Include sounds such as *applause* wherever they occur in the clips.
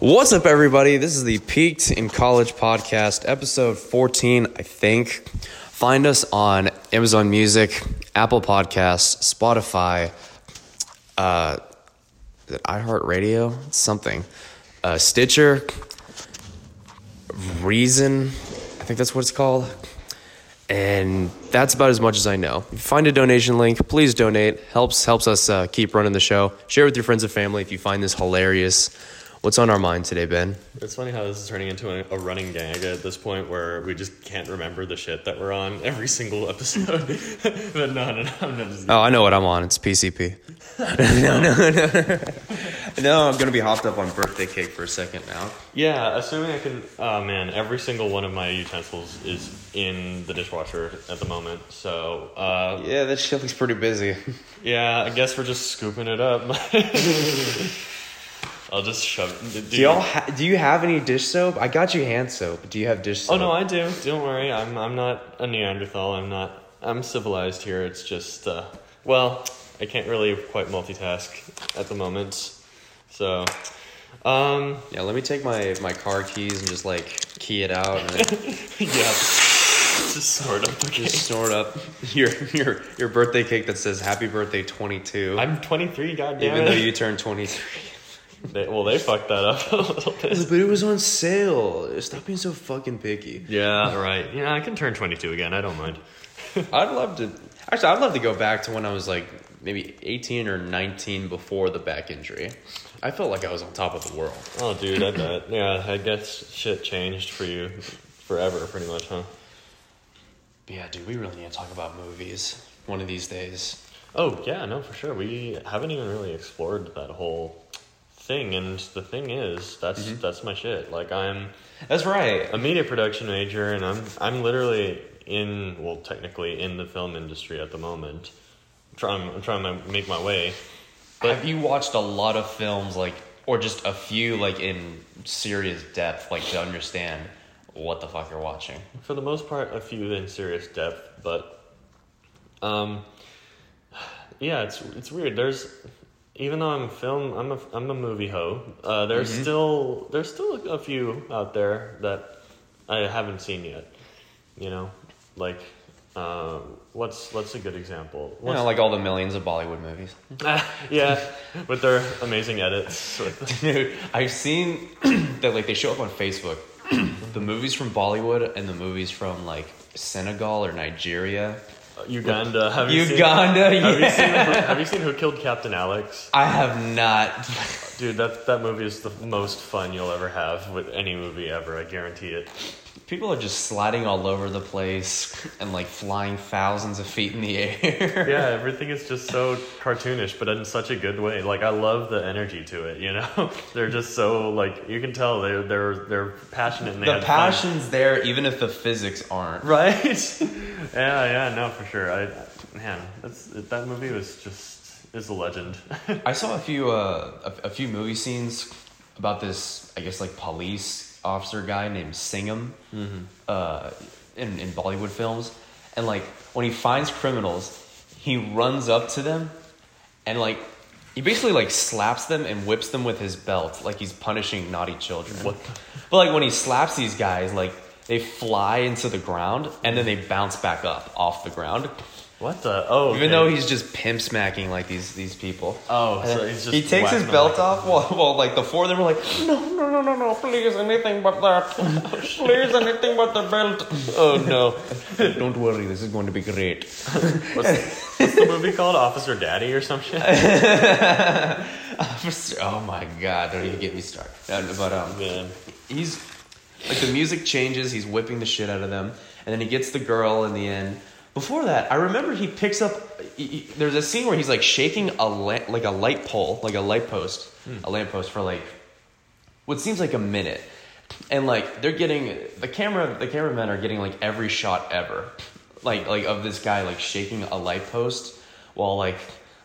What's up, everybody? This is the Peaked in College podcast, episode 14, I think. Find us on Amazon Music, Apple Podcasts, Spotify, uh, iHeartRadio, something, uh, Stitcher, Reason, I think that's what it's called. And that's about as much as I know. If you find a donation link, please donate. Helps helps us uh, keep running the show. Share with your friends and family if you find this hilarious. What's on our mind today, Ben? It's funny how this is turning into a, a running gag at this point where we just can't remember the shit that we're on every single episode. *laughs* but no, no, no, I'm not just. Oh, I know what I'm on. It's PCP. *laughs* no, no, no. *laughs* no, I'm gonna be hopped up on birthday cake for a second now. Yeah, assuming I can. Oh man, every single one of my utensils is in the dishwasher at the moment. So, uh, Yeah, that shit looks pretty busy. yeah, I guess we're just scooping it up. I'll just shove it. Do y'all ha- do you have any dish soap? I got you hand soap. Do you have dish soap? Oh no, I do. Don't worry. I'm I'm not a Neanderthal. I'm not. I'm civilized here. It's just. Uh, well, I can't really quite multitask at the moment. So, um, Yeah, let me take my my car keys and just like key it out and then *laughs* yeah. Just sort of. Okay. just snort up *laughs* your your your birthday cake that says Happy Birthday 22. I'm 23. Goddamn even it. though you turned 23. They, well, they fucked that up a little bit. But it was on sale. Stop being so fucking picky. Yeah. Right. Yeah, I can turn 22 again. I don't mind. I'd love to. Actually, I'd love to go back to when I was like maybe 18 or 19 before the back injury. I felt like I was on top of the world. Oh, dude, I bet. *laughs* Yeah, I guess shit changed for you forever, pretty much, huh? But yeah, dude, we really need to talk about movies one of these days. Oh yeah, no, for sure. We haven't even really explored that whole thing, and the thing is, that's Mm-hmm. that's my shit. Like I'm That's right. a media production major, and I'm I'm literally in well, technically in the film industry at the moment. I'm trying I'm trying to make my way. But Have you watched a lot of films like, or just a few like in serious depth, like to understand what the fuck you're watching? for the most part, a few in serious depth, but um, yeah, it's it's weird. There's even though I'm a film, I'm a I'm a movie hoe. Uh, there's still there's still a few out there that I haven't seen yet. You know, like uh, what's what's a good example? You know, like all the millions of Bollywood movies. *laughs* yeah, with their amazing edits. *laughs* Dude, I've seen *clears throat* that like they show up on Facebook. *clears throat* the movies from Bollywood and the movies from like Senegal or Nigeria. Uganda. Have you Uganda, Seen, have, you yeah. seen, have you seen Who Killed Captain Alex? I have not. Dude, that that movie is the most fun you'll ever have with any movie ever. I guarantee it. People are just sliding all over the place and like flying thousands of feet in the air. *laughs* Yeah, everything is just so cartoonish, but in such a good way. Like I love the energy to it. You know, *laughs* they're just so like you can tell they're they're they're passionate. And they the had fun. passion's there even if the physics aren't. right? *laughs* yeah, yeah, no, for sure. I man, that's that movie was just is a legend. *laughs* I saw a few uh, a, a few movie scenes about this, I guess like police officer guy named Singham, uh, in in Bollywood films, and like when he finds criminals, he runs up to them, and like he basically like slaps them and whips them with his belt, like he's punishing naughty children. What But like when he slaps these guys, like they fly into the ground and then they bounce back up off the ground. What the? Oh, Even okay. though he's just pimp smacking like these these people. oh, so he's just he takes his belt off while, while like the four of them are like, no, no, no, no, no, please, anything but that. *laughs* please, anything but the belt. *laughs* Oh no. *laughs* Don't worry, this is going to be great. What's, what's the movie called? Officer Daddy or some shit? Officer, oh my god, don't even get me started. But um Man. he's like the music changes, he's whipping the shit out of them, and then he gets the girl in the end. Before that, I remember he picks up. He, he- there's a scene where he's like shaking a la- like a light pole, like a light post, hmm. a lamp post for like what seems like a minute, and like they're getting the camera. The cameramen are getting like every shot ever, like like of this guy like shaking a light post while like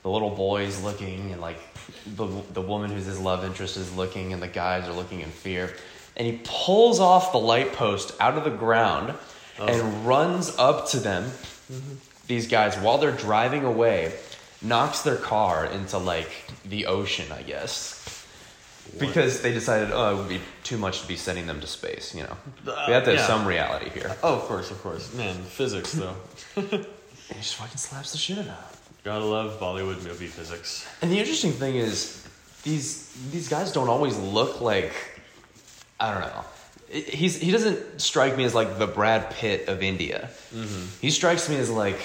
the little boy is looking and like the the woman who's his love interest is looking and the guys are looking in fear, and he pulls off the light post out of the ground oh. and runs up to them these guys while they're driving away knocks their car into like the ocean i guess because they decided, oh, it would be too much to be sending them to space. You know, uh, we have to have some reality here. Oh, of course, of course. Man, physics though. *laughs* He just fucking slaps the shit out of. Gotta love Bollywood movie physics. And the interesting thing is, these these guys don't always look like, I don't know. He's he doesn't strike me as like the Brad Pitt of India. He strikes me as like,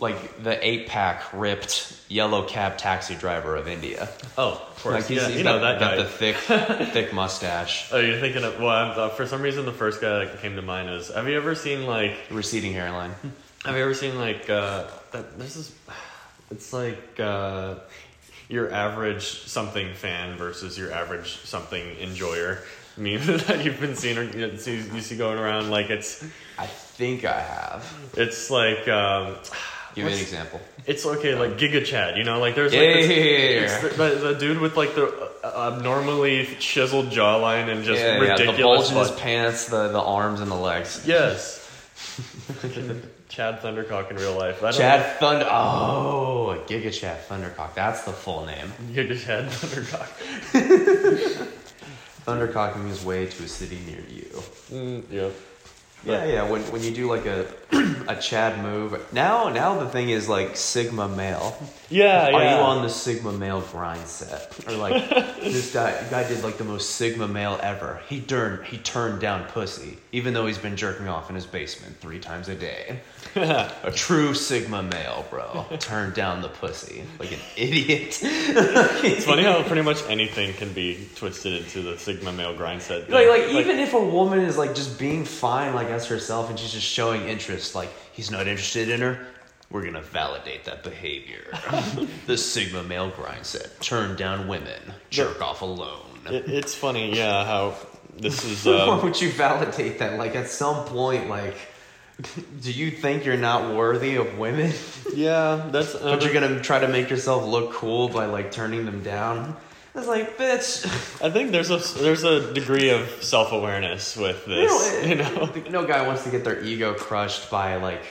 like the eight pack ripped yellow cab taxi driver of India. Oh, of course. Like he's, yeah, he's you got, know that got guy. the thick *laughs* thick mustache, Oh, you're thinking of well. I'm, uh, for some reason, the first guy that came to mind is. Have you ever seen like? receding hairline. *laughs* Have you ever seen like? Uh, that, this is. *sighs* It's like uh, your average something fan versus your average something enjoyer. Meme *laughs* that you've been seeing or you see, you see going around. Like it's I think I have. it's like. Um, Give me an example. It's okay, like Giga Chad, you know, like there's like Yeah, this, yeah, yeah, yeah, the, the, the dude with like the uh, abnormally chiseled jawline and just yeah, yeah, ridiculous. the bulge in his pants, the, the arms and the legs. Yes. *laughs* Chad Thundercock in real life. Chad Thunder. Oh, Giga Chad Thundercock. That's the full name. Giga Chad Thundercock. *laughs* Thundercocking his way to a city near you. Mm, Yeah, yeah. When when you do like a *clears throat* a Chad move, now now the thing is like Sigma male. Yeah, *laughs* yeah. Are you on the Sigma male grindset? Or like *laughs* this guy guy did like the most Sigma male ever. He turned he turned down pussy, even though he's been jerking off in his basement three times a day. *laughs* a true Sigma male, bro. Turned down the pussy like an idiot. It's funny how pretty much anything can be twisted into the Sigma male grindset. thing. Like, like even if a woman is like just being fine like as herself and she's just showing interest, like he's not interested in her, we're gonna validate that behavior. *laughs* the Sigma male grindset. Turn down women. Jerk off alone. It, it's funny, yeah, how this *laughs* is. Why Uh, would you validate that? Like at some point, like do you think you're not worthy of women? yeah, that's. uh, *laughs* But you're gonna try to make yourself look cool by like turning them down? It's like, bitch. I think there's a there's a degree of self awareness with this. You know. no guy wants to get their ego crushed by like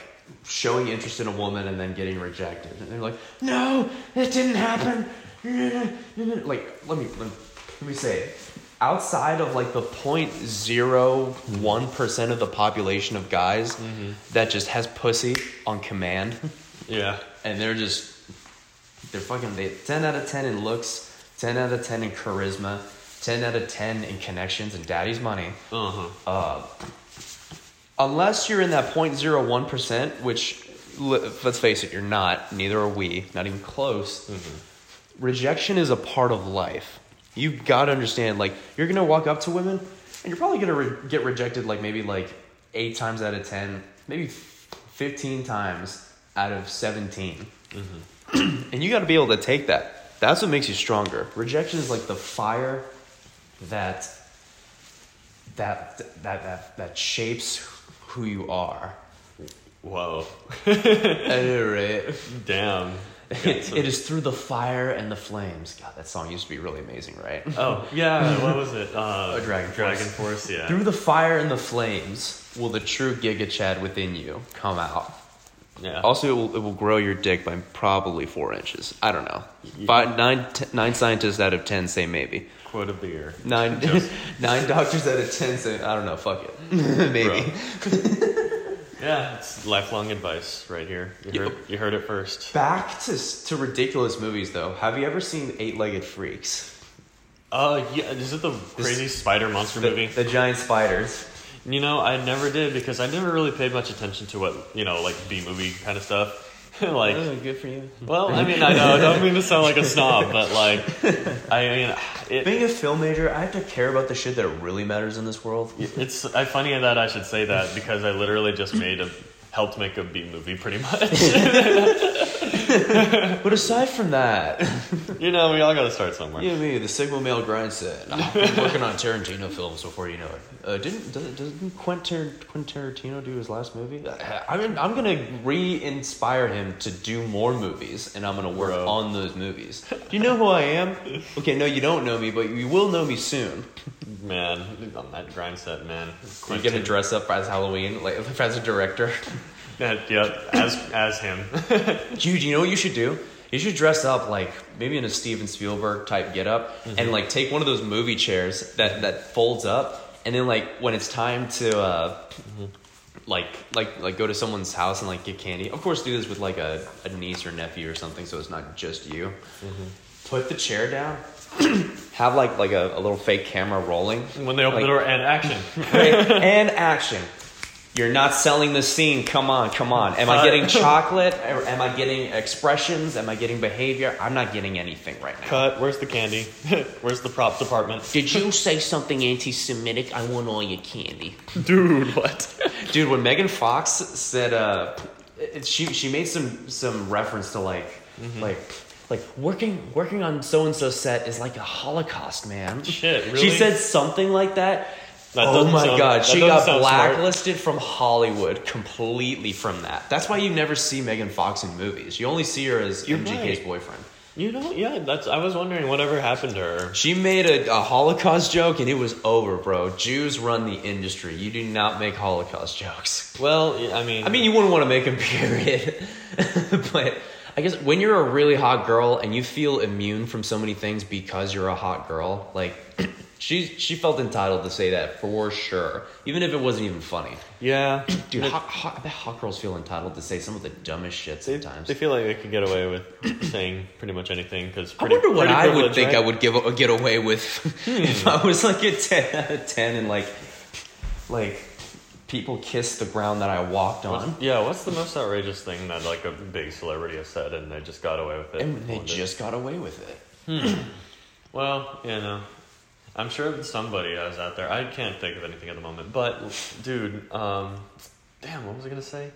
showing interest in a woman and then getting rejected. And they're like, no, it didn't happen. *laughs* Like, let me let me, let me say it. Outside of like the 0.01 percent of the population of guys mm-hmm. that just has pussy on command, Yeah. and they're just they're fucking they 10 out of 10 in looks, 10 out of 10 in charisma, 10 out of 10 in connections and daddy's money Uh huh. uh, unless you're in that 0.01%, which let's face it, you're not. Neither are we. Not even close. Rejection is a part of life. You've got to understand. Like you're gonna walk up to women, and you're probably gonna re- get rejected. Like maybe like eight times out of ten, maybe fifteen times out of 17 *clears throat* and you got to be able to take that. That's what makes you stronger. Rejection is like the fire that that that that that shapes who you are. Whoa. *laughs* I know, right? Damn. It, it is through the fire and the flames. God, that song used to be really amazing, right? Oh yeah. What was it? Uh, Oh, DragonForce. Dragon Force. Yeah. Through the fire and the flames will the true Giga Chad within you come out. Yeah. Also, it will, it will grow your dick by probably four inches. I don't know. Five, nine, t- nine scientists out of ten say maybe. Quote a beer. Nine, *laughs* nine doctors out of ten say I don't know. Fuck it, *laughs* maybe. *laughs* Yeah, it's lifelong advice right here. You heard, you heard it first. Back to to ridiculous movies though. Have you ever seen Eight Legged Freaks? Uh, yeah. Is it the crazy spider monster The, movie? the giant spiders. You know, I never did because I never really paid much attention to what you know, like B movie kind of stuff. *laughs* like, Oh, good for you. well, I mean, I know I don't mean to sound like a snob, but like, I mean, *laughs* it, Being a film major, I have to care about the shit that really matters in this world. it's I funny that I should say that because I literally just made a helped make a B movie pretty much. *laughs* *laughs* But aside from that, you know, we all got to start somewhere. you and me, the Sigma male grindset. I've been working on Tarantino films before you know it. Uh, didn't doesn't, doesn't Quentin, Quentin Tarantino do his last movie? I, I'm I'm gonna re-inspire him to do more movies, and I'm gonna work Bro. on those movies. Do you know who I am? Okay, no, you don't know me, but you will know me soon. Man, on that grindset, man. You're gonna dress up as Halloween, like as a director. Yeah, as as him. *laughs* Dude, you know what you should do? You should dress up like maybe in a Steven Spielberg type getup and mm-hmm. like take one of those movie chairs that that folds up, and then like when it's time to uh, mm-hmm. like like like go to someone's house and like get candy. Of course, do this with like a, a niece or nephew or something, so it's not just you. Mm-hmm. Put the chair down. *clears throat* have like like a, a little fake camera rolling When they open Like- the door and action. *laughs* Right? and *laughs* action. You're not selling the scene. Come on, come on. Am I getting *laughs* chocolate? Am I getting expressions? Am I getting behavior? I'm not getting anything right now. Cut. Where's the candy? *laughs* Where's the props department? Did you say something anti-Semitic? I want all your candy. *laughs* Dude, what? Dude, when Megan Fox said, uh, she she made some some reference to like like like working working on so and so set is like a Holocaust, man. Shit, She said something like that. That oh my sound- god, she got sound smart. blacklisted from Hollywood completely from that. That's why you never see Megan Fox in movies. You only see her as You're MGK's right. boyfriend. You know, yeah, that's. I was wondering whatever happened to her. She made a, a Holocaust joke and it was over, bro. Jews run the industry. You do not make Holocaust jokes. Well, I mean, I mean, you wouldn't want to make them, *laughs* period. but I guess when you're a really hot girl and you feel immune from so many things because you're a hot girl, like *clears throat* she she felt entitled to say that for sure, even if it wasn't even funny. yeah, *clears throat* Dude, hot, hot, I bet hot girls feel entitled to say some of the dumbest shit sometimes. they feel like they can get away with *coughs* saying pretty much anything because I wonder what I would think I would give get away with *laughs* if hmm. I was like a ten out of ten and like like people kissed the ground that I walked on. Yeah, what's the most outrageous thing that like a big celebrity has said and they just got away with it? And they just got away with it. Hmm. Well, you know, I'm sure somebody is out there. I can't think of anything at the moment, but dude, um, damn, what was I gonna say?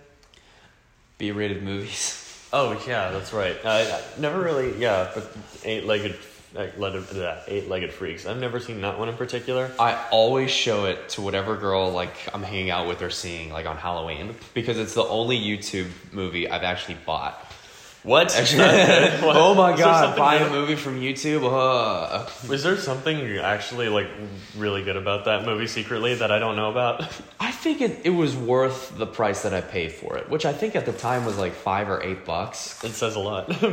B-rated movies. *laughs* Oh yeah, that's right. I, I never really, yeah, but eight-legged, like, legged, yeah, eight-legged freaks. I've never seen that one in particular. I always show it to whatever girl like I'm hanging out with or seeing like on Halloween because it's the only YouTube movie I've actually bought. What? *laughs* What? oh my Is there god, something buy a movie from YouTube. Uh. Is there something actually like really good about that movie secretly that I don't know about? *laughs* I think it, it was worth the price that I paid for it, which I think at the time was like five or eight bucks. It says a lot, *laughs* but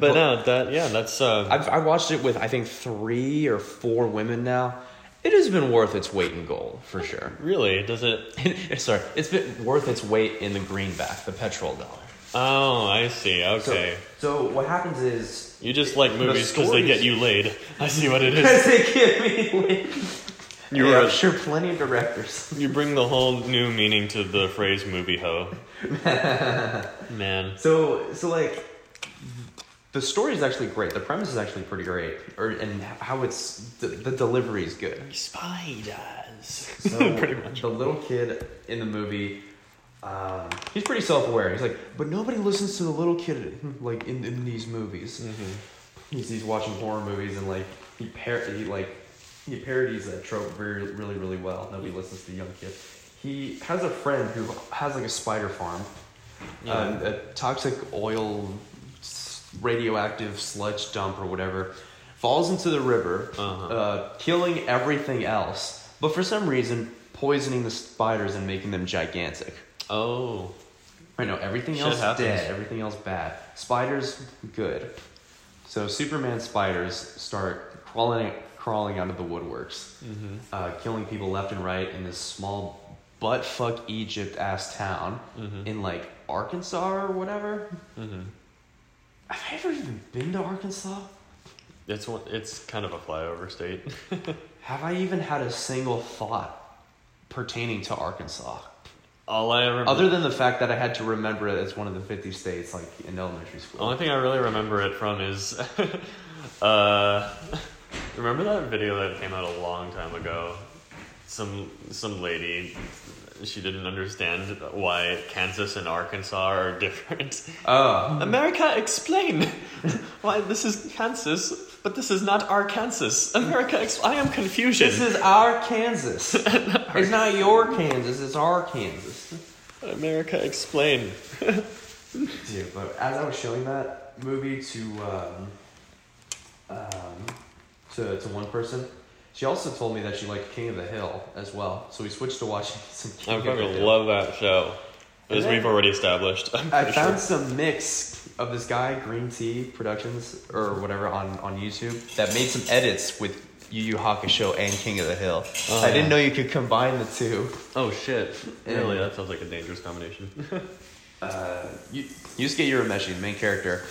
but no, that yeah, that's uh, I've, I watched it with I think three or four women now. It has been worth its weight in gold for sure. really does it. Sorry, it's been worth its weight in the greenback, the petrol dollar. Oh, I see. Okay, So what happens is you just like movies because they get you laid. I see what it is. *laughs* Because they give me You You were I'm sure plenty of directors. you bring the whole new meaning to the phrase "movie hoe." *laughs* Man, So so like the story is actually great. The premise is actually pretty great, or and how it's the, the delivery is good. spiders. So *laughs* Pretty much. the little kid in the movie, um, he's pretty self-aware. He's like, but nobody listens to the little kid *laughs* like in, in these movies. Mm-hmm. He's, he's watching horror movies and like he par- he like he parodies that trope very really really well. Nobody listens to the young kid. He has a friend who has like a spider farm, um, a toxic oil, radioactive sludge dump or whatever, falls into the river, Uh-huh. uh, killing everything else. But for some reason, poisoning the spiders and making them gigantic. Oh, I know everything Shit else happens. dead, everything else bad. Spiders good. So Superman spiders start crawling crawling out of the woodworks, Mm-hmm. uh, killing people left and right in this small butt fuck Egypt ass town Mhm. in like Arkansas or whatever. mm-hmm. Have I ever even been to Arkansas? it's one. It's kind of a flyover state. *laughs* Have I even had a single thought pertaining to Arkansas? All I ever Other than the fact that I had to remember it as one of the 50 states, like in elementary school. The Only thing I really remember it from is, *laughs* uh, *laughs* remember that video that came out a long time ago? Some some lady, she didn't understand why Kansas and Arkansas are *laughs* different. Oh. America, explain why this is Kansas, but this is not Arkansas. *laughs* America, ex- I am confusion. This is our Kansas. *laughs* it's not your Kansas, it's our Kansas. America, explain. *laughs* Dude, but as I was showing that movie to um, um, to to one person, she also told me that she liked King of the Hill as well. So we switched to watching some King I of the Hill. I fucking love that show. as we've already established. I'm I found sure. some mix of this guy Green Tea Productions or whatever on on YouTube that made some edits with Yu Yu Hakusho and King of the Hill. Oh, I didn't know you could combine the two. Oh shit! Yeah. Really, that sounds like a dangerous combination. *laughs* *laughs* Uh, Yu- Yusuke Urameshi, the main character,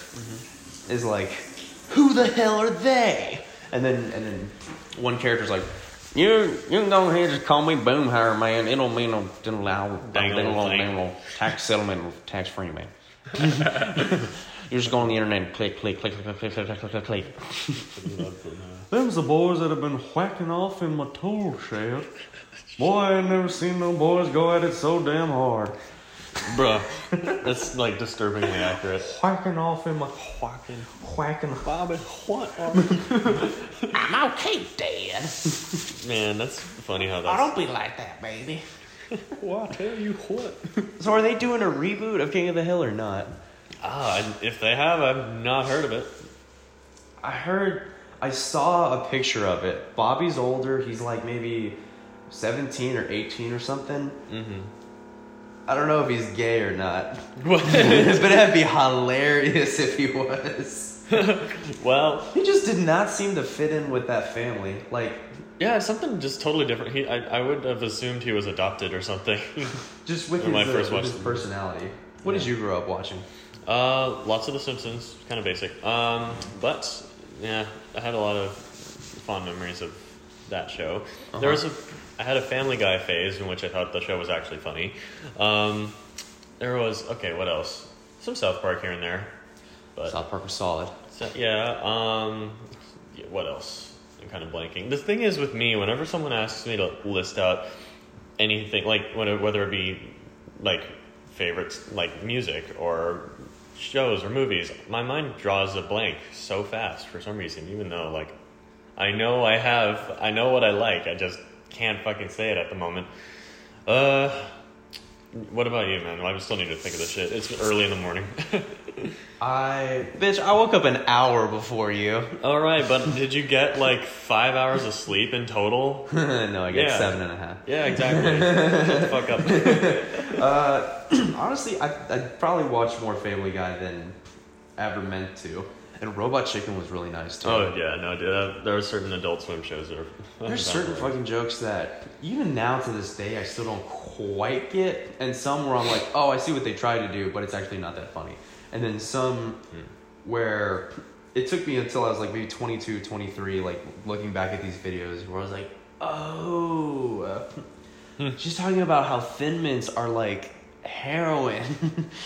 is like, "Who the hell are they?" And then and then one character's like. You you can go ahead and just call me Boomhauer, man. It'll mean no allow Dangle thing. tax settlement tax free, man. *laughs* you just go on the internet and click click click click click click click click click. Them's the boys that have been whacking off in my tool shed. Boy, I ain't never seen no boys go at it so damn hard. Bruh, that's like disturbingly accurate. Whacking off in my Whacking. whacking. Bobby, what? I'm okay, Dad. Man, that's funny how I don't be like that, baby. *laughs* Well, I tell you what. So are they doing a reboot of King of the Hill or not? Ah, I- if they have, I've not heard of it. I heard, I saw a picture of it. Bobby's older. He's like maybe 17 or 18 or something. Mm-hmm. I don't know if he's gay or not. *laughs* *laughs* But it'd be hilarious if he was. well, He just did not seem to fit in with that family. Like, yeah, something just totally different. He, I, I would have assumed he was adopted or something. *laughs* just with, his, uh, with his personality. What did you grow up watching? Uh, lots of The Simpsons, kind of basic. Um, but yeah, I had a lot of fond memories of that show. There was a, I had a Family Guy phase in which I thought the show was actually funny. Um, there was okay, what else? Some South Park here and there, but South Park was solid. so, yeah. Um, yeah, what else? I'm kind of blanking. The thing is with me, whenever someone asks me to list out anything, like whether whether it be like favorites, like music or shows or movies, my mind draws a blank so fast for some reason. Even though like I know I have, I know what I like, I just can't fucking say it at the moment. Uh. What about you, man? I still need to think of this shit. It's early in the morning. *laughs* I bitch, I woke up an hour before you. All right, but did you get like five hours of sleep in total? *laughs* no, I get Yeah. seven and a half. Yeah, exactly. *laughs* Shut the fuck up. Uh, *clears throat* honestly, I I'd probably watched more Family Guy than ever meant to. And Robot Chicken was really nice too. Oh yeah, no, dude. Uh, there are certain Adult Swim shows that are. *laughs* There's certain fucking jokes that even now to this day I still don't quite get, and some where I'm like, oh, I see what they tried to do, but it's actually not that funny. And then some where it took me until I was like maybe 22, 23, like looking back at these videos where I was like, oh, she's talking about how Thin Mints are like heroin.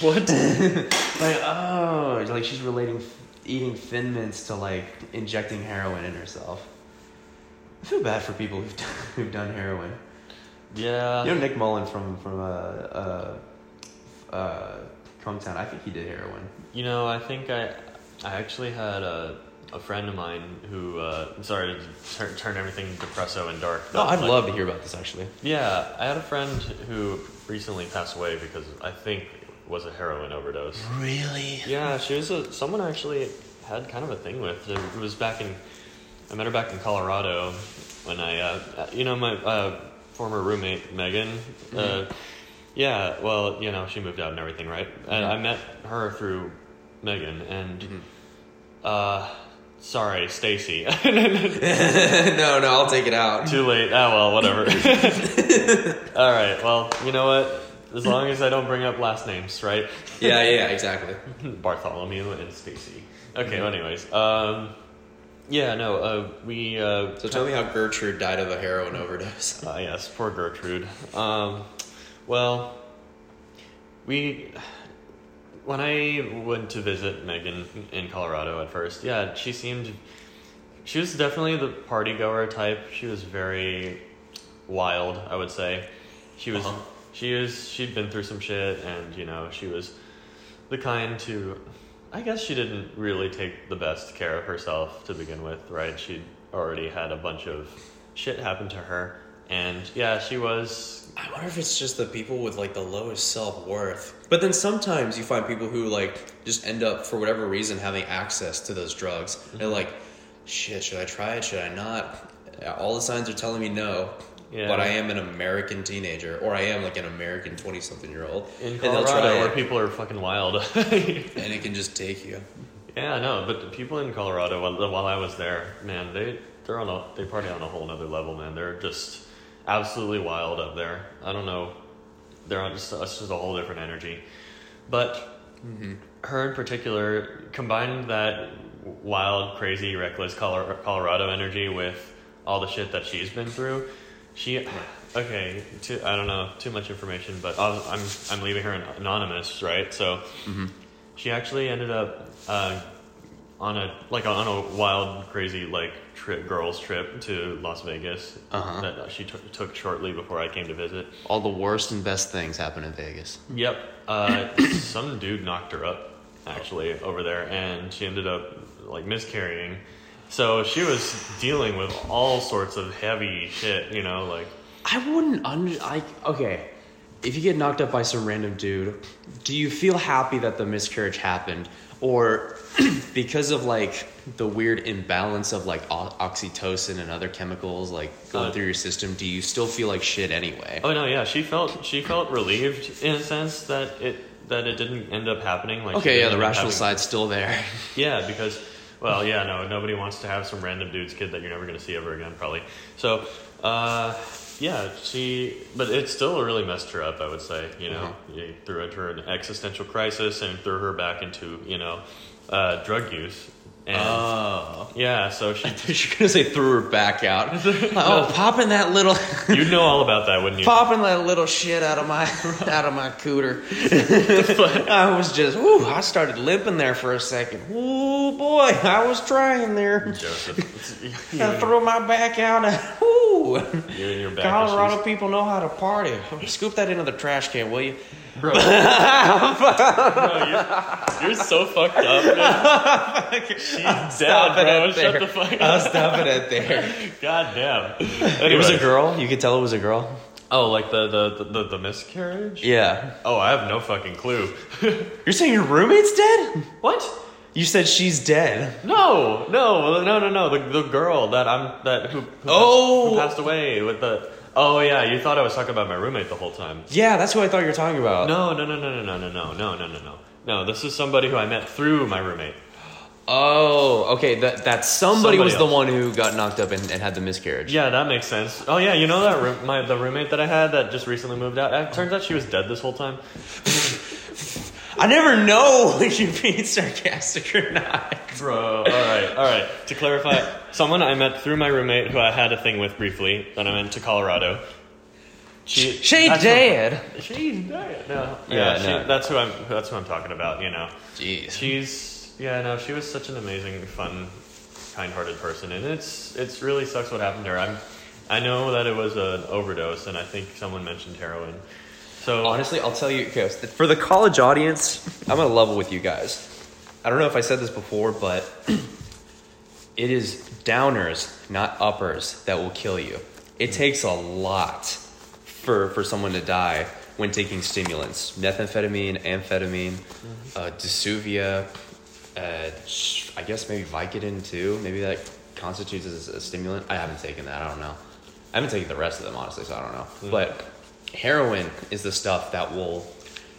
What? *laughs* like oh, like she's relating eating Thin Mints to like injecting heroin in herself. I feel bad for people who've *laughs* done, who've done heroin. Yeah. You know Nick Mullen from from uh uh uh. I think he did heroin. You know, I think I, I actually had a, a friend of mine who. Uh, sorry to turn, turn everything depresso and dark. No, I'd like, love to hear about this actually. Yeah, I had a friend who recently passed away because I think was a heroin overdose. Really? Yeah, she was a someone I actually had kind of a thing with. It was back in I met her back in Colorado when I uh, you know my uh, former roommate Megan. Uh, yeah, well, you know she moved out and everything, right? And I met her through Megan, and uh, sorry, Stacy. *laughs* *laughs* no, no, I'll take it out. Too late. Ah, well, whatever. *laughs* All right. Well, you know what? As long as I don't bring up last names, right? Yeah, yeah, exactly. *laughs* Bartholomew and Stacy. Okay. Well, anyways, um, yeah, no, uh, we. Uh, So tell me how Gertrude died of a heroin overdose. uh, *laughs* yes, poor Gertrude. Um, well, we. When I went to visit Megan in Colorado at first, yeah, she seemed. She was definitely the party goer type. She was very wild, I would say. She was. Uh-huh. She was. She'd been through some shit, and you know, she was the kind to. I guess she didn't really take the best care of herself to begin with, right? She'd already had a bunch of shit happen to her, and yeah, she was. I wonder if it's just the people with like the lowest self worth. But then sometimes you find people who like just end up for whatever reason having access to those drugs. They're mm-hmm. like, shit, should I try it? Should I not? All the signs are telling me no. Yeah. but I am an American teenager, or I am like an American twenty something year old, In and they'll Colorado, try where it, people are fucking wild. *laughs* and it can just take you. yeah, I know, but the people in Colorado, while, while I was there, man, they they're on a they party on a whole nother level, man. They're just absolutely wild up there. I don't know, they're on just it's just a whole different energy. But mm-hmm. her in particular combined that wild, crazy, reckless Colorado energy with all the shit that she's been through. She, okay, too, I don't know too much information, but I'll, I'm I'm leaving her an- anonymous, right? So she actually ended up uh, on a like on a wild, crazy like trip, girls trip to Las Vegas Uh-huh. that she took took shortly before I came to visit. All the worst and best things happen in Vegas. Yep. Uh, some dude knocked her up actually over there, and she ended up like miscarrying. So she was dealing with all sorts of heavy shit, you know, like I wouldn't under I okay. If you get knocked up by some random dude, do you feel happy that the miscarriage happened, or *clears throat* because of like the weird imbalance of like o- oxytocin and other chemicals like going Uh, through your system, do you still feel like shit anyway? oh no, yeah, she felt she felt relieved in a sense that it that it didn't end up happening. Like Okay, yeah, the rational side's still there. Yeah, because well, yeah, no, nobody wants to have some random dude's kid that you're never going to see ever again, probably. So, uh, yeah, she, but it still really messed her up. I would say, you know, it threw into her an existential crisis and threw her back into you know uh, drug use. And Oh. yeah, so *laughs* she, You're gonna say threw her back out. *laughs* oh, popping that little, *laughs* you'd know all about that, wouldn't you? popping that little shit out of my, out of my cooter. I was just, ooh, I started limping there for a second. Ooh, boy, I was trying there. Joseph, you, I threw my back out. Whoo. you and your back Colorado issues. people know how to party. Scoop that into the trash can, will you? Bro, *laughs* Bro, you're, you're so fucked up, man. She's dead, bro. Shut there. the fuck up. I'll stop it at there. God damn. It was a girl. You could tell it was a girl. Oh, like the the, the, the miscarriage? Yeah. Oh, I have no fucking clue. *laughs* You're saying your roommate's dead? what? You said she's dead. No, no, no, no, no. The, the girl that I'm that who, who, Oh! who passed away with the. Oh yeah, you thought I was talking about my roommate the whole time. Yeah, that's who I thought you were talking about. No, no, no, no, no, no, no, no, no, no, no. No, No, this is somebody who I met through my roommate. Oh, okay. That that somebody, Somebody was the else. one who got knocked up and, and had the miscarriage. Yeah, that makes sense. Oh yeah, you know that room, my the roommate that I had that just recently moved out. It turns out she was dead this whole time. I never know *laughs* if you're being sarcastic or not. Bro, all right, all right. To clarify, someone I met through my roommate who I had a thing with briefly that I went to Colorado. She, She that's dead. She's dead. No, Yeah, yeah, she, that's who I'm. That's who I'm talking about. You know, Jeez. she's yeah. No, she was such an amazing, fun, kind-hearted person, and it's it's really sucks what happened to her. I'm, I know that it was an overdose, and I think someone mentioned heroin. So Honestly, I'll tell you, okay, for the college audience, I'm gonna level with you guys. I don't know if I said this before, but *clears throat* it is downers, not uppers, that will kill you. It takes a lot for for someone to die when taking stimulants, methamphetamine, amphetamine, uh, dysuvia, uh, I guess maybe Vicodin too. Maybe that constitutes as a stimulant. I haven't taken that. I don't know. I haven't taken the rest of them honestly, so I don't know. But heroin is the stuff that will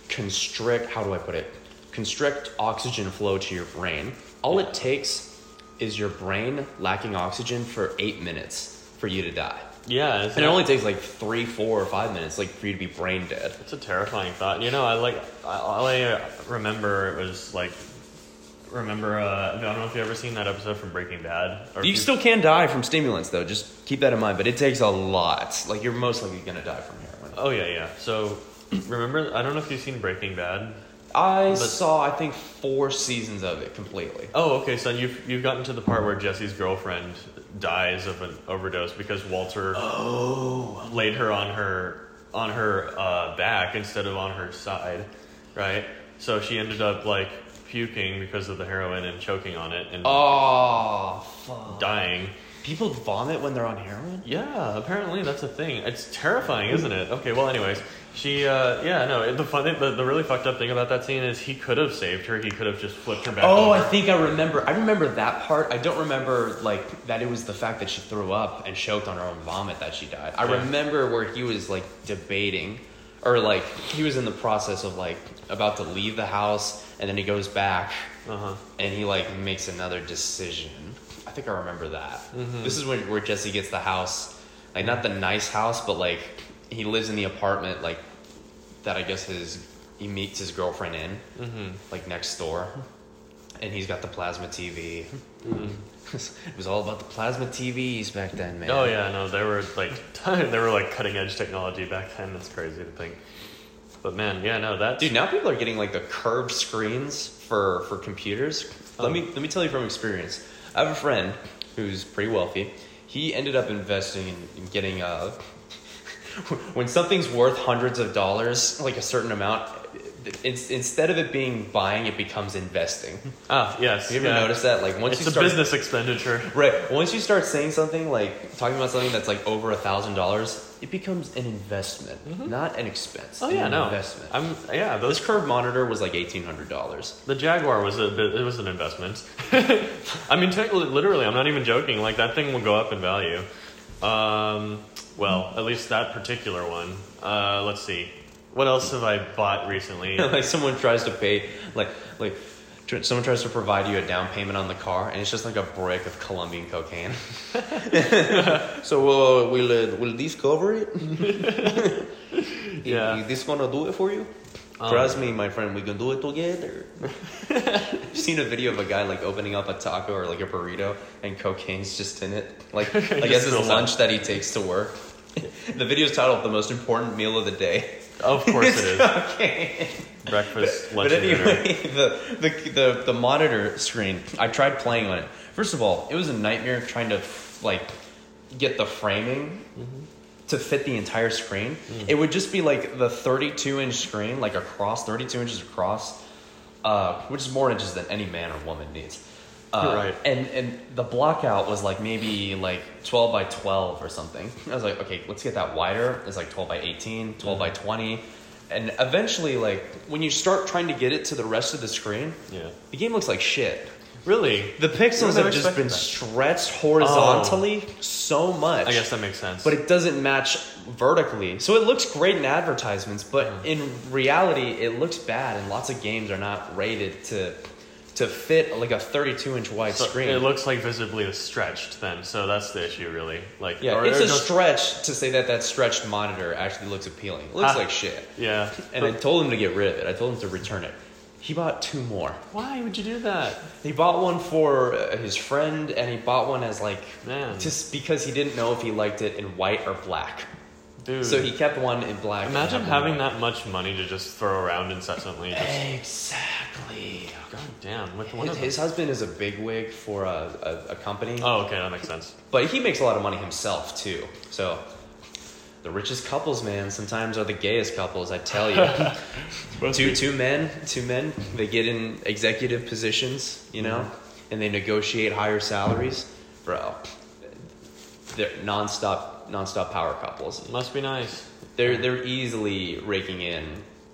constrict. How do I put it? Constrict oxygen flow to your brain. All it takes is your brain lacking oxygen for eight minutes for you to die. yeah, And it only takes like three, four, or five minutes, like for you to be brain dead. It's a terrifying thought. You know, I like. I, all I remember it was like. Remember, uh, I don't know if you ever seen that episode from Breaking Bad. You still can die from stimulants, though. Just keep that in mind. But it takes a lot. Like you're most likely gonna die from. Oh yeah, yeah. So, remember, I don't know if you've seen Breaking Bad. I But- saw, I think, four seasons of it completely. Oh, okay. So you've you've gotten to the part where Jesse's girlfriend dies of an overdose because Walter Oh. laid her on her on her uh, back instead of on her side, right? So she ended up like puking because of the heroin and choking on it and Oh, fuck. dying. People vomit when they're on heroin. Yeah, apparently that's a thing. It's terrifying, isn't it? Okay, well, anyways, she, uh, yeah, no, the funny, the, the really fucked up thing about that scene is he could have saved her. He could have just flipped her back. Oh, over. I think I remember. I remember that part. I don't remember like that. It was the fact that she threw up and choked on her own vomit that she died. I Yeah. remember where he was like debating, or like he was in the process of like about to leave the house, and then he goes back Uh huh. and he like makes another decision. I think I remember that. Mm-hmm. This is when where Jesse gets the house, like not the nice house, but like he lives in the apartment like that. I guess his he meets his girlfriend in Mm-hmm. like next door, and he's got the plasma TV. Mm-hmm. *laughs* it was all about the plasma TVs back then, man. Oh yeah, no, they were like *laughs* they were like cutting edge technology back then. That's crazy to think. But man, yeah, no, that Dude, now people are getting like the curved screens for for computers. Let Oh. me let me tell you from experience. I have a friend who's pretty wealthy. He ended up investing in, in getting uh *laughs* when something's worth hundreds of dollars, like a certain amount, it's, instead of it being buying, it becomes investing. *laughs* ah yes, You ever yeah. notice that? Like once It's you a business expenditure. Right. Once you start saying something like talking about something that's like over a thousand dollars, it becomes an investment, not an expense. Oh an yeah, no, investment. I'm yeah. this Those curved monitor was like eighteen hundred dollars. the Jaguar was a it was an investment. *laughs* I mean, technically, literally, I'm not even joking. Like that thing will go up in value. Um, well, at least that particular one. Uh, let's see. What else have I bought recently? *laughs* like someone tries to pay, like like someone tries to provide you a down payment on the car, and it's just like a brick of Colombian cocaine. *laughs* so uh, will uh, will this cover it? *laughs* Yeah. Is this gonna do it for you? Um, Trust me, my friend, we can do it together. You've seen a video of a guy like opening up a taco or like a burrito and cocaine's just in it. Like I guess it's spills lunch out. that he takes to work. the video's titled "The Most Important Meal of the Day." Of course it is. *laughs* okay. Breakfast, lunch, But anyway, *laughs* the, the the the monitor screen. I tried playing on it. First of all, it was a nightmare trying to like get the framing to fit the entire screen. It would just be like the 32 inch screen, like across 32 inches across, uh, which is more inches than any man or woman needs. Uh, Right. And and the blockout was like maybe like 12 by 12 or something. I was like, okay, let's get that wider. It's like 12 by 18, 12 by 20. And eventually, like when you start trying to get it to the rest of the screen, Yeah. the game looks like shit. Really? The pixels have just been that. stretched horizontally so much. I guess that makes sense. But it doesn't match vertically. So it looks great in advertisements, but in reality, it looks bad, and lots of games are not rated to to fit like a 32 inch wide So screen. It looks like visibly stretched then, so that's the issue, really. Like, yeah, it's it a stretch to say that that stretched monitor actually looks appealing. It looks Ah. like shit. Yeah, And I told him to get rid of it. I told him to return it. He bought two more. why would you do that? He bought one for uh, his friend, and he bought one as like Man. just because he didn't know if he liked it in white or black. Dude, So he kept one in black. imagine having white. that much money to just throw around incessantly. Just, Exactly. God damn, with one His, his husband is a bigwig for a, a, a company, Oh, okay, that makes sense. but he makes a lot of money himself too. So the richest couples, man, sometimes are the gayest couples. I tell you, *laughs* two two men, two men, they get in executive positions, you know, Mm-hmm. and they negotiate higher salaries, bro. They're nonstop, nonstop power couples. Must be nice. They're they're easily raking in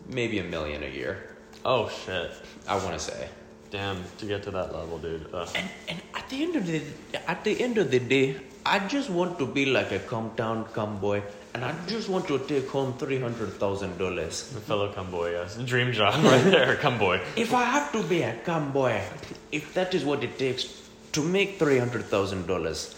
maybe a million a year. Oh shit, I want to say. damn! To get to that level, dude. Ugh. And, and at the end of the at the end of the day, I just want to be like a come down come boy, and I just want to take home three hundred thousand dollars. A fellow come boy, yes, dream job right *laughs* there, come boy. If I have to be a come boy, if that is what it takes to make three hundred thousand dollars,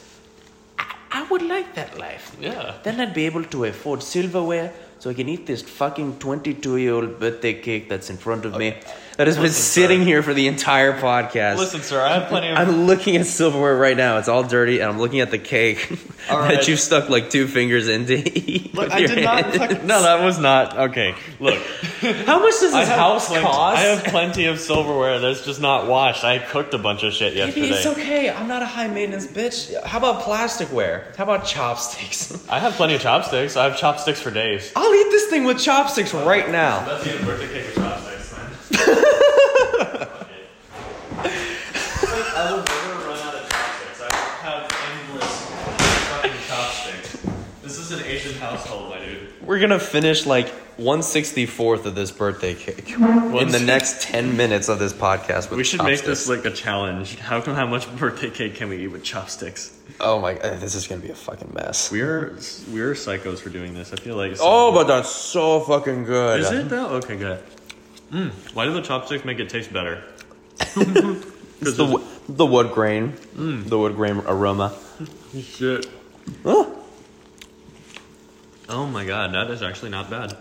I, would like that life. Yeah. Then I'd be able to afford silverware so I can eat this fucking 22 year old birthday cake that's in front of me. That has been Listen, sitting sir. here for the entire podcast. Listen, sir, I have plenty of. I'm looking at silverware right now. It's all dirty, and I'm looking at the cake *laughs* All that right. you've stuck like two fingers into. *laughs* Look, I did not. *laughs* no, that was not okay. Look, How much does this house plenty, cost? I have plenty of silverware that's just not washed. I cooked a bunch of shit yesterday. it's okay. I'm not a high maintenance bitch. How about plasticware? How about chopsticks? I have plenty of chopsticks. I have chopsticks for days. I'll eat this thing with chopsticks right now. Let's eat a birthday cake with chopsticks. *laughs* I will never run out of chopsticks. I have endless is an Asian household, my dude. We're gonna finish like one sixty fourth of this birthday cake in the next ten minutes of this podcast. With We should make this chopsticks. like a challenge. How come how much birthday cake can we eat with chopsticks? Oh my! god, This is gonna be a fucking mess. We're we're psychos for doing this. I feel like. Oh, but that's so fucking good. is it though? Okay, good. Mm, why do the chopsticks make it taste better? *laughs* It's the the wood grain, the wood grain aroma. Shit. Oh, Oh my god, that is actually not bad.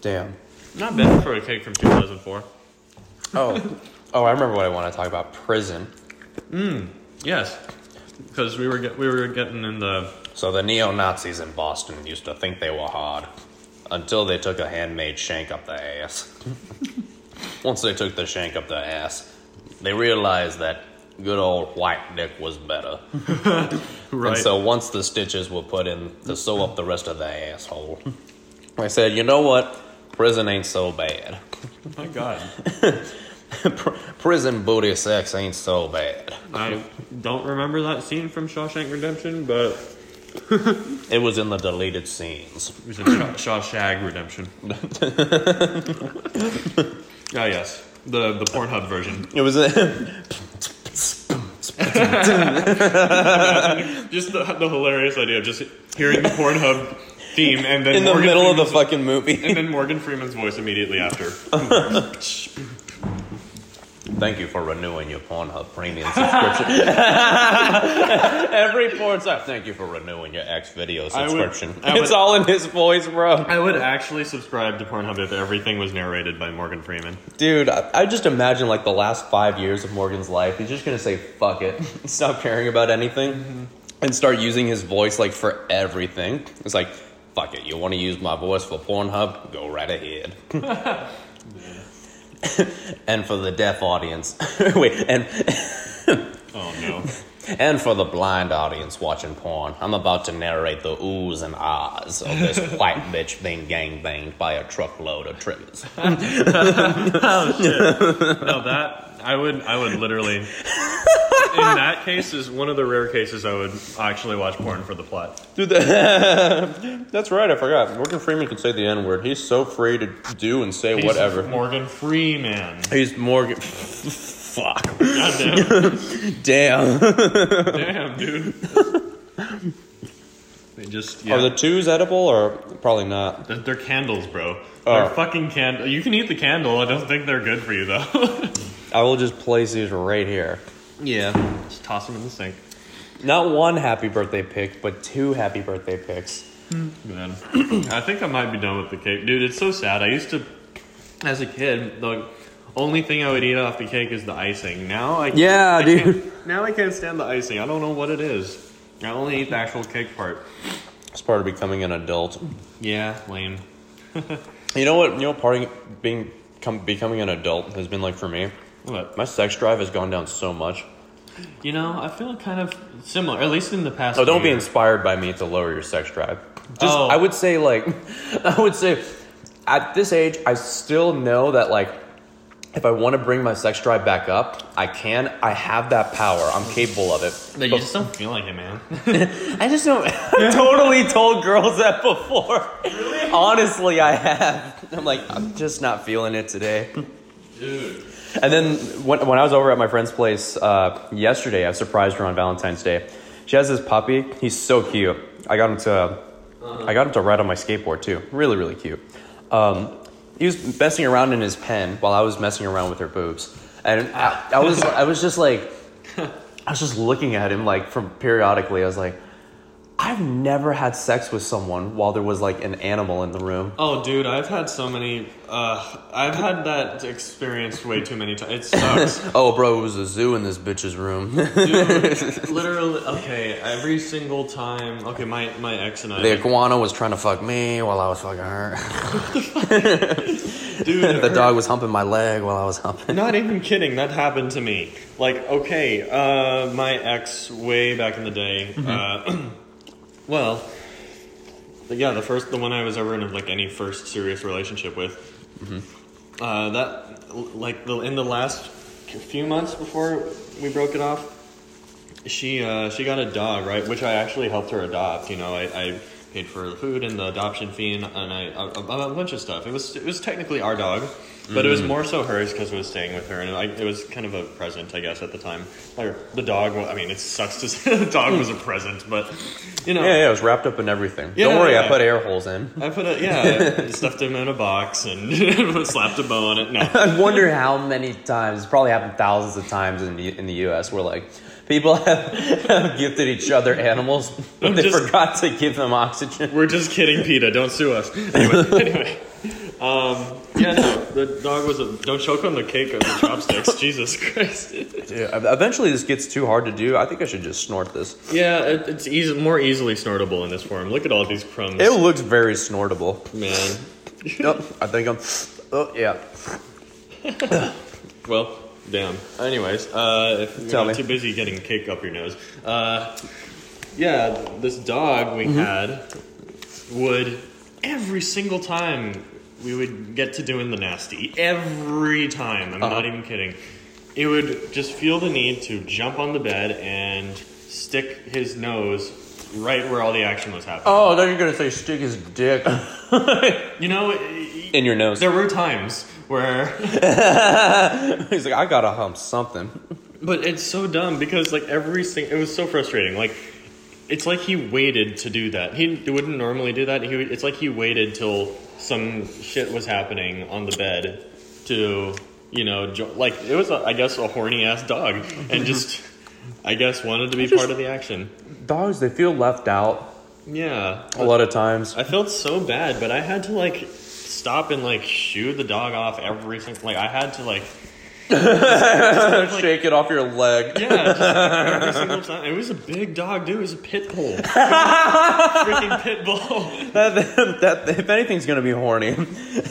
damn. Not bad for a cake from 2004. Oh, oh, I remember what I want to talk about. Prison. Mmm. Yes, because we were get, we were getting in the So the neo Nazis in Boston used to think they were hard until they took a handmade shank up the ass. *laughs* Once they took the shank up the ass, they realized that good old white dick was better. *laughs* right. And so once the stitches were put in to sew up the rest of the asshole, I said, you know what? Prison ain't so bad. my god, *laughs* Pr- Prison booty sex ain't so bad. I don't remember that scene from Shawshank Redemption, but *laughs* It was in the deleted scenes. it was in Redemption. *laughs* Ah yes, the the Pornhub version. It was. *laughs* Just the, the hilarious idea of just hearing the Pornhub theme and then in the Morgan middle of the Freeman's- fucking movie. and then Morgan Freeman's voice immediately after. Thank you for renewing your Pornhub premium subscription. *laughs* Every porn site. Thank you for renewing your X video I would- subscription. I would- it's all in his voice, bro. I would actually subscribe to Pornhub if everything was narrated by Morgan Freeman. Dude, I, I just imagine like the last five years of Morgan's life. He's just gonna say fuck it, *laughs* stop caring about anything, mm-hmm. and start using his voice like for everything. It's like, fuck it. You want to use my voice for Pornhub? Go right ahead. *laughs* *laughs* and for the deaf audience, *laughs* wait, and Oh no. *laughs* and for the blind audience watching porn, I'm about to narrate the oohs and ahs of this white bitch being gang banged by a truckload of triggers. Oh, no, that I would I would literally in that case is one of the rare cases I would actually watch porn for the plot. Dude, that, *laughs* that's right. I forgot. Morgan Freeman can say the N word. He's so free to do and say He's whatever. Morgan Freeman. He's Morgan. *laughs* Fuck. Goddamn. *laughs* Damn. Damn, dude. They just yeah. Are the twos edible or probably not? They're, they're candles, bro. Oh. They're fucking candle. You can eat the candle. I don't think they're good for you though. I will just place these right here. Yeah. Just toss them in the sink. Not one happy birthday pick, but two happy birthday picks. Hmm. Man, *clears throat* I think I might be done with the cake, dude. It's so sad. I used to, as a kid, the only thing I would eat off the cake is the icing. Now I can't- Yeah, I dude. *laughs* now I can't stand the icing. I don't know what it is. I only eat the actual cake part. It's part of becoming an adult. Yeah, lame. *laughs* You know what? You know, what part of being come, becoming an adult has been like for me. What? My sex drive has gone down so much. You know, I feel kind of similar, at least in the past. Oh, don't be inspired by me to lower your sex drive. Just, Oh. I would say, like, *laughs* I would say, at this age, I still know that, like, if I want to bring my sex drive back up, I can. I have that power. I'm capable of it. But you just don't feel like it, man. *laughs* *laughs* I just don't. I've totally told girls that before. Really? Honestly, I have. I'm like, I'm just not feeling it today. Dude. And then when, when I was over at my friend's place uh, yesterday, I surprised her on Valentine's Day. She has this puppy. He's so cute. I got him to, I got him to ride on my skateboard too. Really, really cute. Um, he was messing around in his pen while I was messing around with her boobs, and I, I was, I was just like, I was just looking at him like from periodically. I was like, I've never had sex with someone while there was like an animal in the room. Oh, dude, I've had so many. Uh, I've had that experience way too many times. It sucks. *laughs* Oh, bro, it was a zoo in this bitch's room. *laughs* Dude, literally, okay, every single time. Okay, my, my ex and I. The iguana was trying to fuck me while I was fucking her. *laughs* dude, the dog was humping my leg while I was humping. Not even kidding, that happened to me. Like, okay, uh, my ex, way back in the day, uh, *clears throat* well, yeah, the first, the one I was ever in like any first serious relationship with, uh, that, like, the, in the last few months before we broke it off, she uh, she got a dog, right? Which I actually helped her adopt. You know, I, I paid for the food and the adoption fee and, and I a, a, a bunch of stuff. It was it was technically our dog, but it was mm. more so hers because I was staying with her, and I, it was kind of a present, I guess, at the time. Like the dog. well, I mean, it sucks to say *laughs* the dog was a present, but you know. Yeah, yeah, it was wrapped up in everything. Yeah, Don't worry, I put air holes in. I put a yeah, I *laughs* stuffed him in a box and *laughs* slapped a bow on it. No, I wonder how many times, it's probably happened thousands of times in the, in the US, where like people have, have gifted each other animals, but they just- forgot to give them oxygen. We're just kidding, PETA. Don't sue us. Anyway, anyway. Um, yeah, no, the dog was a. Don't choke on the cake of the *laughs* chopsticks. Jesus Christ. Yeah, eventually this gets too hard to do. I think I should just snort this. Yeah, it, it's easy, more easily snortable in this form. Look at all these crumbs. It looks very snortable. Man. Yep, I think I'm. Oh yeah. *laughs* Well, damn. Anyways, uh, if you're Tell not me. too busy getting cake up your nose, uh, yeah, this dog we Mm-hmm. had would every single time we would get to doing the nasty. Every time, I'm Uh-huh. not even kidding. It would just feel the need to jump on the bed and stick his nose right where all the action was happening. Oh, then you're gonna say stick his dick *laughs* You know, in your nose. there were times where *laughs* He's like, I gotta hump something. But it's so dumb because like every single, it was so frustrating. Like it's like he waited to do that. He wouldn't normally do that. He would, it's like he waited till some shit was happening on the bed to you know jo- like it was a, I guess a horny ass dog and *laughs* just I guess wanted to be Just- part of the action. Dogs, they feel left out Yeah, a lot of times. I felt so bad, but I had to like stop and like shoo the dog off every single. Like I had to like *laughs* Shake it off your leg. Yeah, just every single time. It was a big dog, dude. It was a pit bull. *laughs* Freaking pit bull. That, that, if anything's gonna be horny.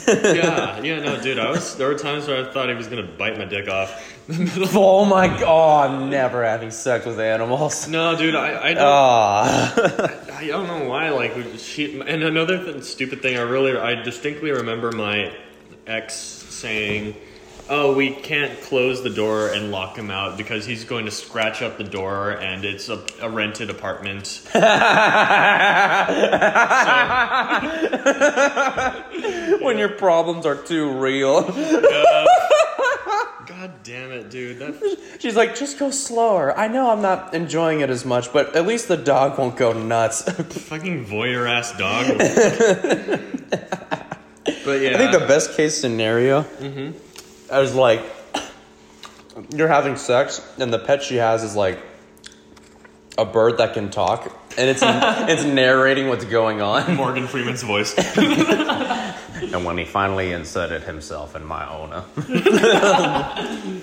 Yeah, yeah, no, dude. I was. There were times where I thought he was gonna bite my dick off. *laughs* oh my god, I'm never having sex with animals. No, dude. I, I don't. Ah. I don't know why. Like she. And another th- stupid thing. I really. I distinctly remember my ex saying. Oh, we can't close the door and lock him out because he's going to scratch up the door and it's a, a rented apartment. *laughs* when your problems are too real. God damn it, dude. That She's like, just go slower. I know I'm not enjoying it as much, but at least the dog won't go nuts. fucking voyeur ass dog. *laughs* but yeah, I think the best case scenario mm-hmm. Is like you're having sex and the pet she has is like a bird that can talk and it's *laughs* it's narrating what's going on. Morgan Freeman's voice. *laughs* And when he finally inserted himself in my owner, *laughs*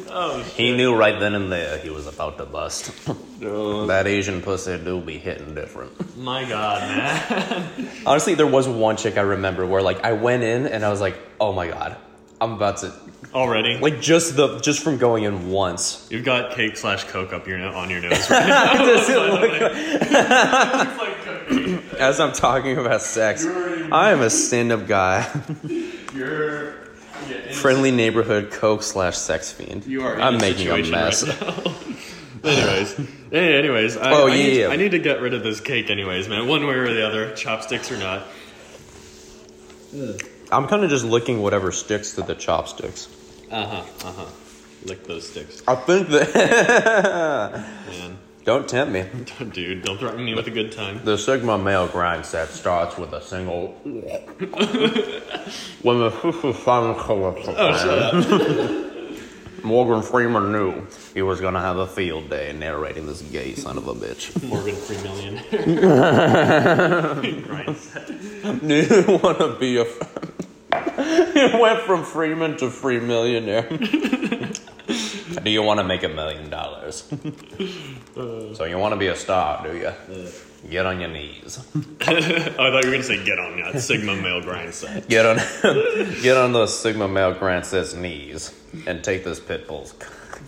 oh, he knew right then and there he was about to bust. no. Oh. that Asian pussy do be hitting different. my god, man. Honestly, there was one chick I remember where like I went in and I was like, oh my god, I'm about to Already, like just the just from going in once. you've got cake slash coke up your no- on your nose. *laughs* Does it look like. *laughs* As I'm talking about sex, I am a stand-up guy. *laughs* You're yeah, Friendly neighborhood coke slash sex fiend. You are. I'm a making a mess. Right now. anyways, hey, anyways. I, Oh, I need, yeah. I need to get rid of this cake, anyways, man. One way or the other, chopsticks or not. I'm kind of just licking whatever sticks to the chopsticks. Uh huh. Uh huh. Lick those sticks, I think that. *laughs* *laughs* man. Don't tempt me. *laughs* Dude, don't threaten me with a good time. The Sigma male grindset starts with a single. when the final Oh, Morgan Freeman knew he was gonna have a field day narrating this gay son of a bitch. Morgan Free Million. right. Do you want to be a? You went from Freeman to free millionaire. *laughs* do you want to make a million dollars? Uh. so you want to be a star, do you? Uh. Get on your knees. *laughs* I thought you were gonna say get on that Sigma male grindset. Get on, *laughs* get on those Sigma male grindset's knees and take this pit bull's.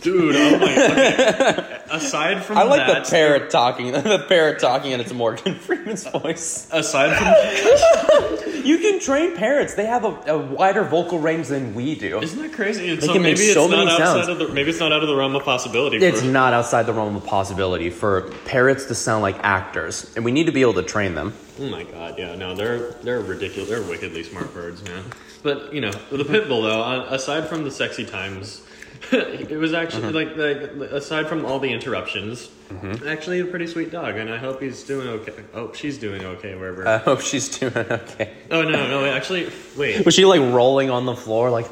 Dude, my. Okay. aside from *laughs* I like that, *laughs* the parrot talking. The parrot talking, and it's Morgan *laughs* Freeman's voice. Aside from You can train parrots. They have a, a wider vocal range than we do. Isn't that crazy? They so can maybe make it's so not many outside sounds. of the maybe it's not out of the realm of possibility. It's for, not outside the realm of possibility for parrots to sound like actors, and we need to be able to train them. Oh my god, yeah, no, they're they're ridiculous. They're wickedly smart birds, man. But you know, the pit bull though, uh, aside from the sexy times, *laughs* it was actually uh-huh. like, like aside from all the interruptions, mm-hmm. actually a pretty sweet dog, and I hope he's doing okay. Oh, she's doing okay wherever. I hope she's doing okay. oh no, no, actually, wait. Was she like rolling on the floor, like,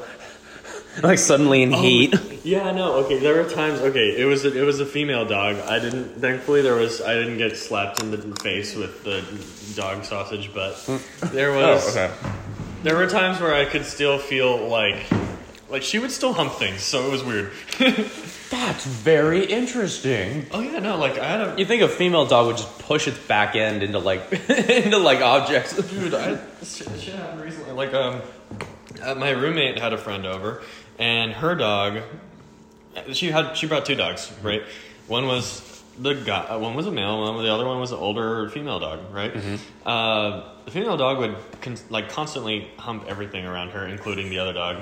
*laughs* like suddenly in oh, heat? *laughs* Yeah, no, okay. There were times. Okay, it was a, it was a female dog. I didn't. Thankfully, there was. I didn't get slapped in the face with the dog sausage, but mm. there oh, was. There were times where I could still feel like, like she would still hump things. So it was weird. *laughs* That's very interesting. oh yeah, no, like I had a You think a female dog would just push its back end into like *laughs* into like objects? dude. I shit, shit happened recently. Like um, uh, my roommate had a friend over, and her dog. She had she brought two dogs, right? One was the guy. uh, One was a male. One the other one was an older female dog, right? Uh, the female dog would con- like constantly hump everything around her, including the other dog.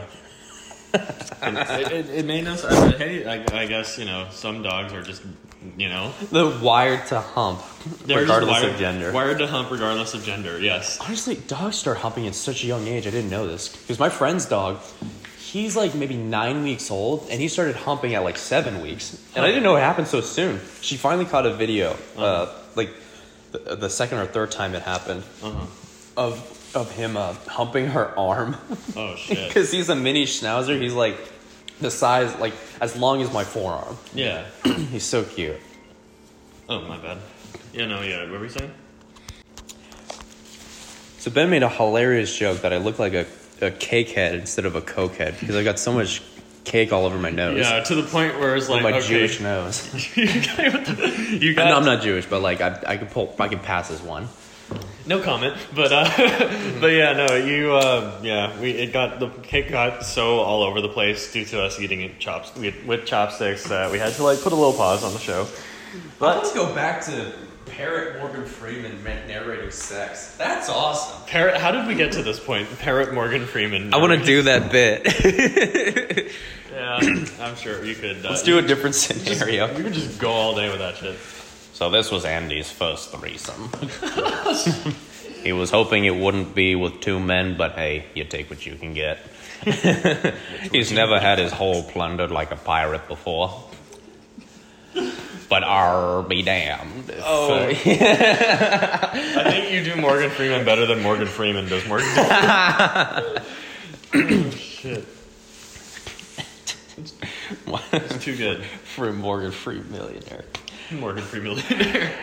It, it, it made no sense. I hey, I, I guess you know some dogs are just you know The wired to hump, they're regardless wired, of gender. wired to hump regardless of gender. Yes. Honestly, dogs start humping at such a young age. I didn't know this because my friend's dog, he's like maybe nine weeks old, and he started humping at like seven weeks, and I didn't know it happened so soon. She finally caught a video, uh, like the, the second or third time it happened, Uh-huh. of of him uh, humping her arm *laughs* Oh shit. because he's a mini schnauzer. He's like the size, like as long as my forearm. Yeah. *clears throat* he's so cute. Oh my bad. Yeah. No. Yeah. What were you saying? So Ben made a hilarious joke that I look like a, a cake head instead of a coke head because I got so much cake all over my nose. Yeah, to the point where it's like my okay, Jewish nose. *laughs* you got, you got no, I'm not Jewish, but like I, I can pull, I can pass as one. No comment, but uh, *laughs* but yeah, no, you uh, yeah, we it got the cake got so all over the place due to us eating it chops with, with chopsticks that we had to like put a little pause on the show. But let's go back to Parrot Morgan Freeman narrating sex. That's awesome. Parrot, how did we get to this point? Parrot Morgan Freeman. I want to do that bit. Yeah, I'm sure you could. Uh, Let's do a different scenario. You could just go all day with that shit. So this was Andy's first threesome. he was hoping it wouldn't be with two men, but hey, you take what you can get. *laughs* He's never had his hole plundered like a pirate before. But R be damned. if, Oh. uh, *laughs* I think you do Morgan Freeman better than Morgan Freeman does Morgan. *laughs* oh, shit, it's too good. for a Morgan Free millionaire. *laughs* Morgan Freeman.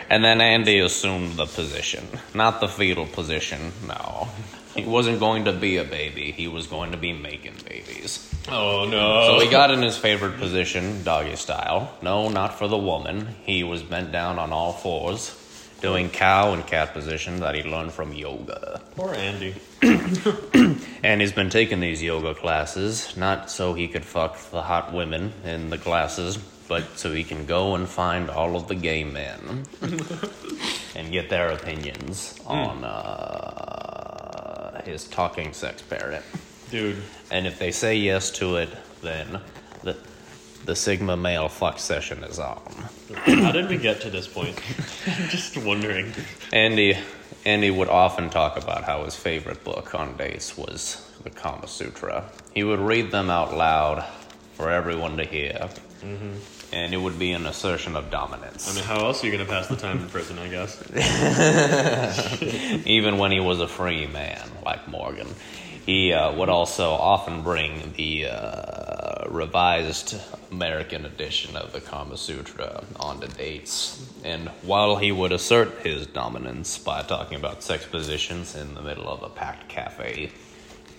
And then Andy assumed the position. Not the fetal position, no. He wasn't going to be a baby, he was going to be making babies. Oh no. So he got in his favorite position, doggy style. No, not for the woman. He was bent down on all fours, doing cow and cat position that he learned from yoga. Poor Andy. *clears throat* And he's been taking these yoga classes, not so he could fuck the hot women in the classes, but so he can go and find all of the gay men *laughs* and get their opinions on uh, his talking sex parrot. Dude. And if they say yes to it, then the the Sigma male fuck session is on. How did we get to this point? *laughs* I'm just wondering. Andy Andy would often talk about how his favorite book on dates was the Kama Sutra. He would read them out loud for everyone to hear. And it would be an assertion of dominance. I mean, how else are you gonna pass the time in prison? I guess. *laughs* even when he was a free man, like Morgan. He uh, would also often bring the uh, revised American edition of the Kama Sutra onto dates. And while he would assert his dominance by talking about sex positions in the middle of a packed cafe,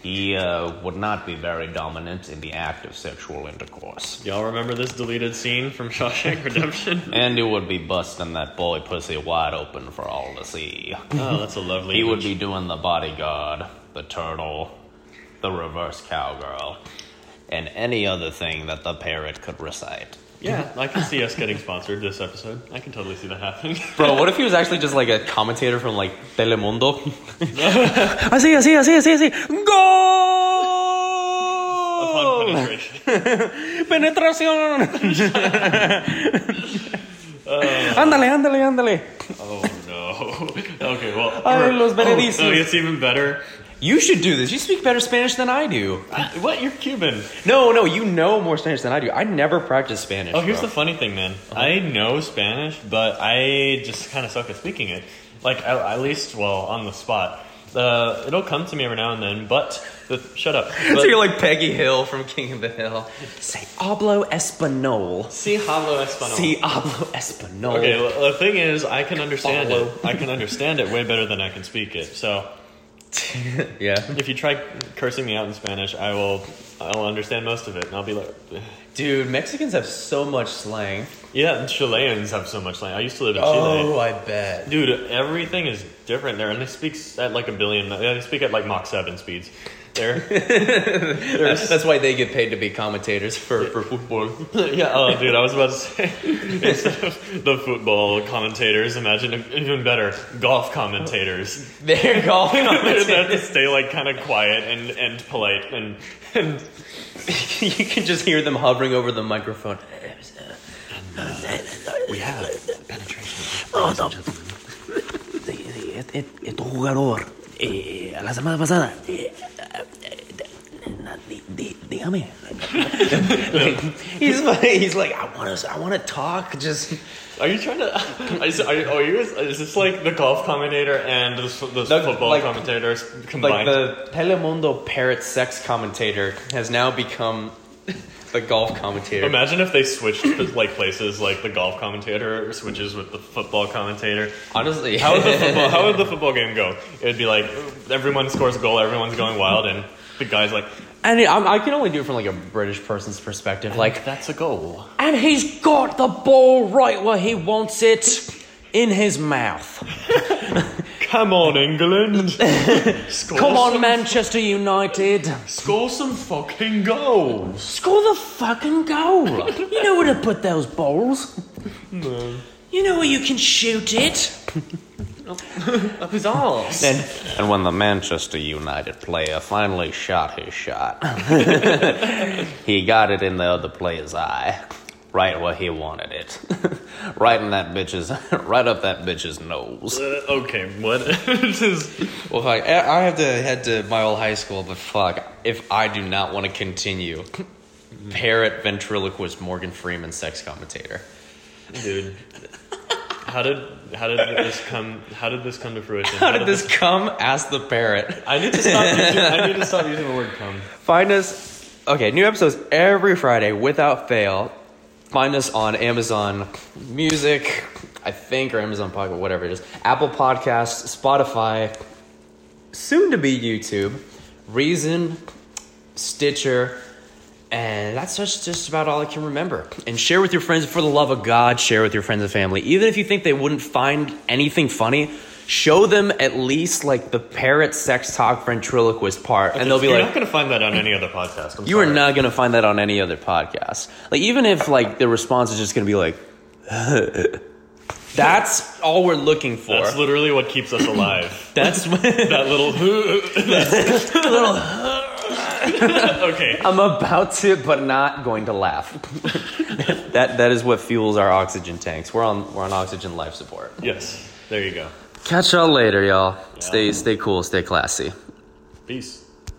he uh, would not be very dominant in the act of sexual intercourse. Y'all remember this deleted scene from Shawshank Redemption? *laughs* And he would be busting that boy pussy wide open for all to see. Oh, that's a lovely. He would be doing the bodyguard, the turtle, the reverse cowgirl, and any other thing that the parrot could recite. Yeah, I can see us getting sponsored this episode. I can totally see that happening. *laughs* Bro, what if he was actually just like a commentator from like Telemundo? así, así, así, así, así. Upon ¡Gol! penetration. *laughs* Penetración. *laughs* ándale, ándale, ándale. Oh no. Okay, well. Ay, los oh, Benedictos. oh, it's even better. You should do this. You speak better Spanish than I do. Uh, What? You're Cuban. No, no, you know more Spanish than I do. I never practiced Spanish. Oh, here's bro. the funny thing, man. I know Spanish, but I just kind of suck at speaking it. Like at, at least, well, on the spot. Uh, it'll come to me every now and then, but the, shut up. *laughs* so you're like Peggy Hill from King of the Hill. Say hablo español. si hablo español. Si hablo español. Okay, well, the thing is, I can understand Follow. it. I can understand it way better than I can speak it. So *laughs* yeah. if you try cursing me out in Spanish, I will. I'll understand most of it, and I'll be like, *sighs* Dude, Mexicans have so much slang. yeah. and Chileans have so much slang. I used to live in Oh, Chile. Oh, I bet. Dude, everything is different there, and they speak at like a billion. They speak at like Mach seven speeds. There, *laughs* That's, that's why they get paid to be commentators for, for football. *laughs* yeah. Oh, dude, I was about to say *laughs* instead of the football commentators, imagine even better golf commentators. They're golf commentators. They have to commentators. stay like kind of quiet and and polite and and you can just hear them hovering over the microphone. we have penetration. Oh, no, no. Este, este jugador, eh, la semana pasada, eh, di- di- dígame. He's like, he's like, I want to, I want to talk. Just Are you trying to? Are, you- are you? Is this like the golf commentator and the, the The- football like- commentators like combined? the Telemundo parrot sex commentator has now become the golf commentator. Imagine if they switched like places, like the golf commentator switches with the football commentator. Honestly, How would the football? How would the *laughs* football game go? It would be like everyone scores a goal, everyone's going wild, and the guy's like, and I'm, I can only do it from like a British person's perspective. Like, "That's a goal." And he's got the ball right where he wants it in his mouth. *laughs* Come on, England! *laughs* Score Come on, some, Manchester United. Score some fucking goals. Score the fucking goal. *laughs* You know where to put those balls. No. You know where you can shoot it. *laughs* up his arms. And And when the Manchester United player finally shot his shot, he got it in the other player's eye, right where he wanted it, right in that bitch's, *laughs* right up that bitch's nose. Uh, okay, what? *laughs* this is Well, fuck, I I have to head to my old high school, but fuck, if I do not want to continue, *laughs* parrot ventriloquist Morgan Freeman sex commentator. dude. How did how did this come? How did this come to fruition? How did this come? Ask the parrot. I need to stop. Using, I need to stop using the word "come." Find us. Okay, new episodes every Friday without fail. Find us on Amazon Music, I think, or Amazon Pocket, whatever it is. Apple Podcasts, Spotify, soon to be YouTube, Reason, Stitcher, and that's just, just about all I can remember. And share with your friends, for the love of God, share with your friends and family. Even if you think they wouldn't find anything funny, show them at least like the parrot sex talk ventriloquist part, and they'll be like, You're not going to find that on any other podcast. I'm you are not going to find that on any other podcast. Like even if like the response is just going to be like *laughs* that's all we're looking for. That's literally what keeps us alive. *laughs* That's *laughs* that little that little. okay. I'm about to but not going to laugh. that that is what fuels our oxygen tanks. We're on we're on oxygen life support. Yes. There you go. Catch y'all later, y'all. Stay stay cool, stay classy. Peace.